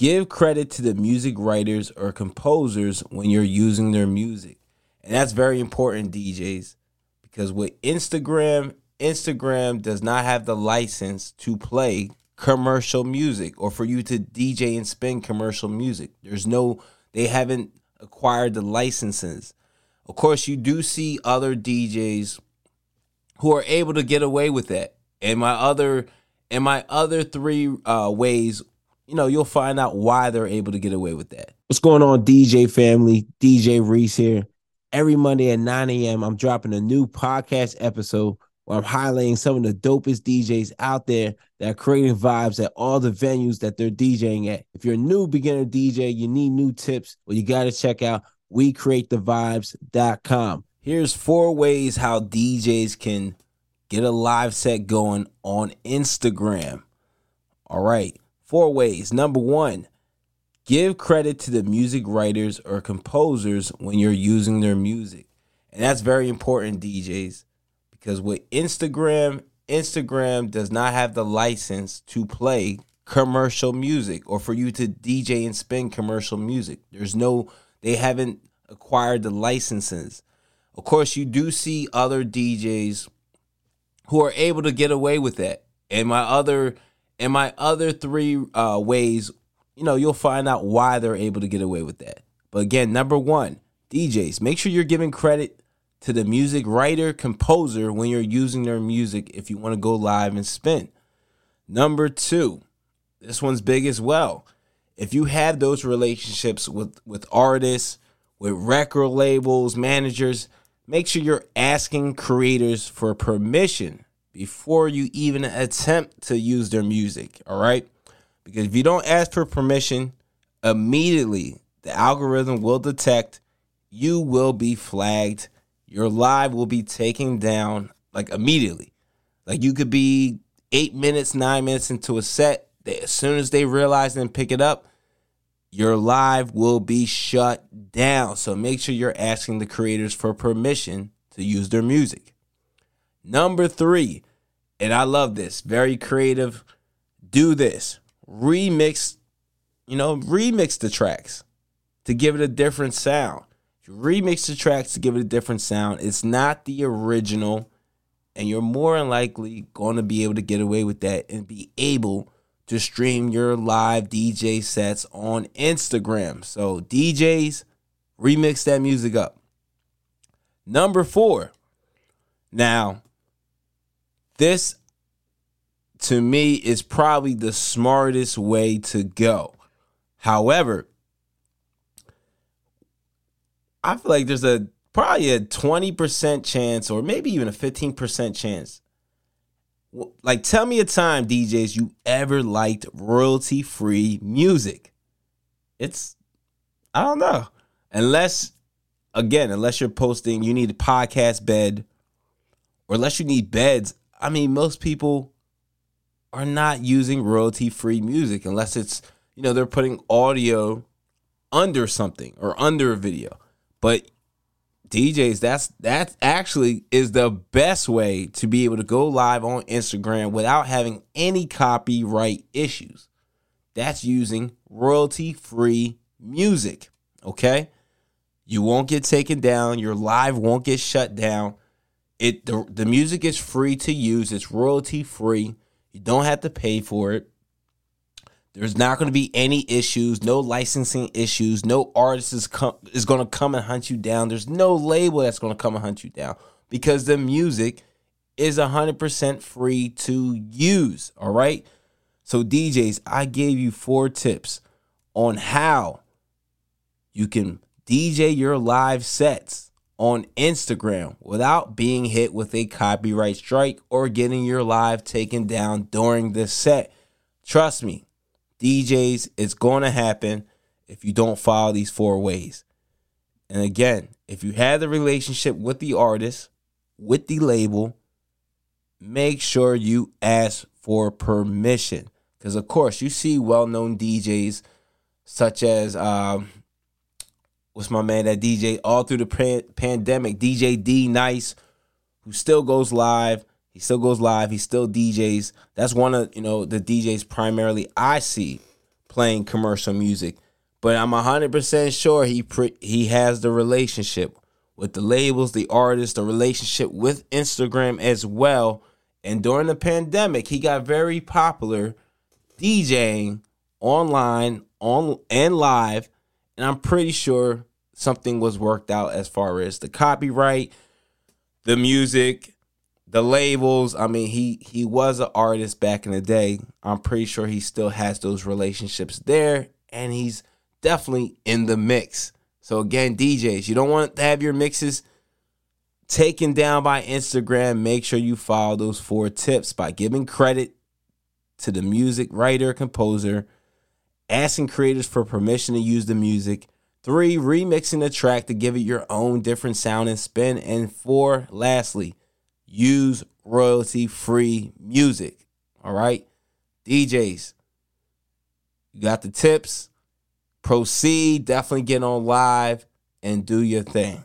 Give credit to the music writers or composers when you're using their music. And that's very important, DJs, because with Instagram, Instagram does not have the license to play commercial music or for you to DJ and spin commercial music. There's no, they haven't acquired the licenses. Of course, you do see other DJs who are able to get away with that. And my other, and my other three uh, ways, you know, you'll find out why they're able to get away with that. What's going on, DJ family? DJ Reese here. Every Monday at 9 a.m., I'm dropping a new podcast episode where I'm highlighting some of the dopest DJs out there that are creating vibes at all the venues that they're DJing at. If you're a new beginner DJ, you need new tips, well, you got to check out WeCreateTheVibes.com. Here's four ways how DJs can get a live set going on Instagram. All right, four ways. Number one, give credit to the music writers or composers when you're using their music. And that's very important, DJs because with Instagram, Instagram does not have the license to play commercial music or for you to DJ and spin commercial music. There's no, they haven't acquired the licenses. Of course, you do see other DJs who are able to get away with that. And my other, and my other three uh, ways, you know, you'll find out why they're able to get away with that. But again, number one, DJs, make sure you're giving credit to the music writer, composer when you're using their music if you want to go live and spin. Number two, this one's big as well. If you have those relationships with, with artists, with record labels, managers, make sure you're asking creators for permission before you even attempt to use their music. All right. Because if you don't ask for permission, immediately the algorithm will detect you will be flagged your live will be taken down like immediately. Like you could be eight minutes, nine minutes into a set. They, as soon as they realize and pick it up, your live will be shut down. So make sure you're asking the creators for permission to use their music. Number three, and I love this, very creative. Do this. Remix, you know, remix the tracks to give it a different sound remix the tracks to give it a different sound. It's not the original, and you're more than likely going to be able to get away with that and be able to stream your live DJ sets on Instagram. So, DJs, remix that music up. Number four. Now, this to me is probably the smartest way to go. However, I feel like there's a probably a 20% chance or maybe even a 15% chance. Like, tell me a time, DJs, you ever liked royalty free music. It's, I don't know. Unless, again, unless you're posting, you need a podcast bed, or unless you need beds. I mean, most people are not using royalty free music unless it's, you know, they're putting audio under something or under a video. But DJs, that's that actually is the best way to be able to go live on Instagram without having any copyright issues. That's using royalty free music. Okay. You won't get taken down. Your live won't get shut down. It the, the music is free to use. It's royalty free. You don't have to pay for it. There's not going to be any issues, no licensing issues, no artist is, com- is going to come and hunt you down. There's no label that's going to come and hunt you down because the music is 100% free to use. All right. So, DJs, I gave you four tips on how you can DJ your live sets on Instagram without being hit with a copyright strike or getting your live taken down during the set. Trust me, DJs, it's going to happen if you don't follow these four ways. And again, if you have the relationship with the artist, with the label, make sure you ask for permission. Because, of course, you see well known DJs such as, um, what's my man that DJ all through the pan- pandemic, DJ D Nice, who still goes live he still goes live. He still DJs. That's one of you know the DJs primarily I see playing commercial music. But I'm hundred percent sure he pre- he has the relationship with the labels, the artists, the relationship with Instagram as well. And during the pandemic, he got very popular DJing online, on and live. And I'm pretty sure something was worked out as far as the copyright, the music, the labels. I mean, he he was an artist back in the day. I'm pretty sure he still has those relationships there, and he's definitely in the mix. So again, DJs, you don't want to have your mixes taken down by Instagram. Make sure you follow those four tips by giving credit to the music writer, composer, asking creators for permission to use the music. Three, remixing the track to give it your own different sound and spin. And four, lastly, use royalty free music. All right. DJs, you got the tips. Proceed. Definitely get on live and do your thing.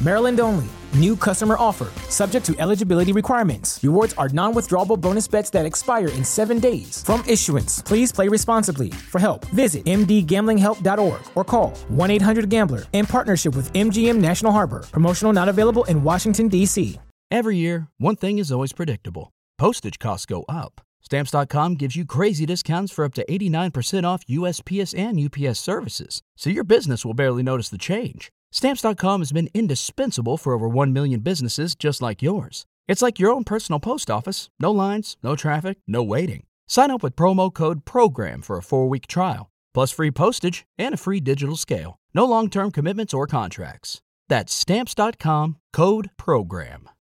Maryland only. New customer offer. Subject to eligibility requirements. Rewards are non withdrawable bonus bets that expire in seven days. From issuance, please play responsibly. For help, visit mdgamblinghelp.org or call 1 800 Gambler in partnership with MGM National Harbor. Promotional not available in Washington, D.C. Every year, one thing is always predictable postage costs go up. Stamps.com gives you crazy discounts for up to 89% off USPS and UPS services, so your business will barely notice the change. Stamps.com has been indispensable for over 1 million businesses just like yours. It's like your own personal post office no lines, no traffic, no waiting. Sign up with promo code PROGRAM for a four week trial, plus free postage and a free digital scale. No long term commitments or contracts. That's Stamps.com code PROGRAM.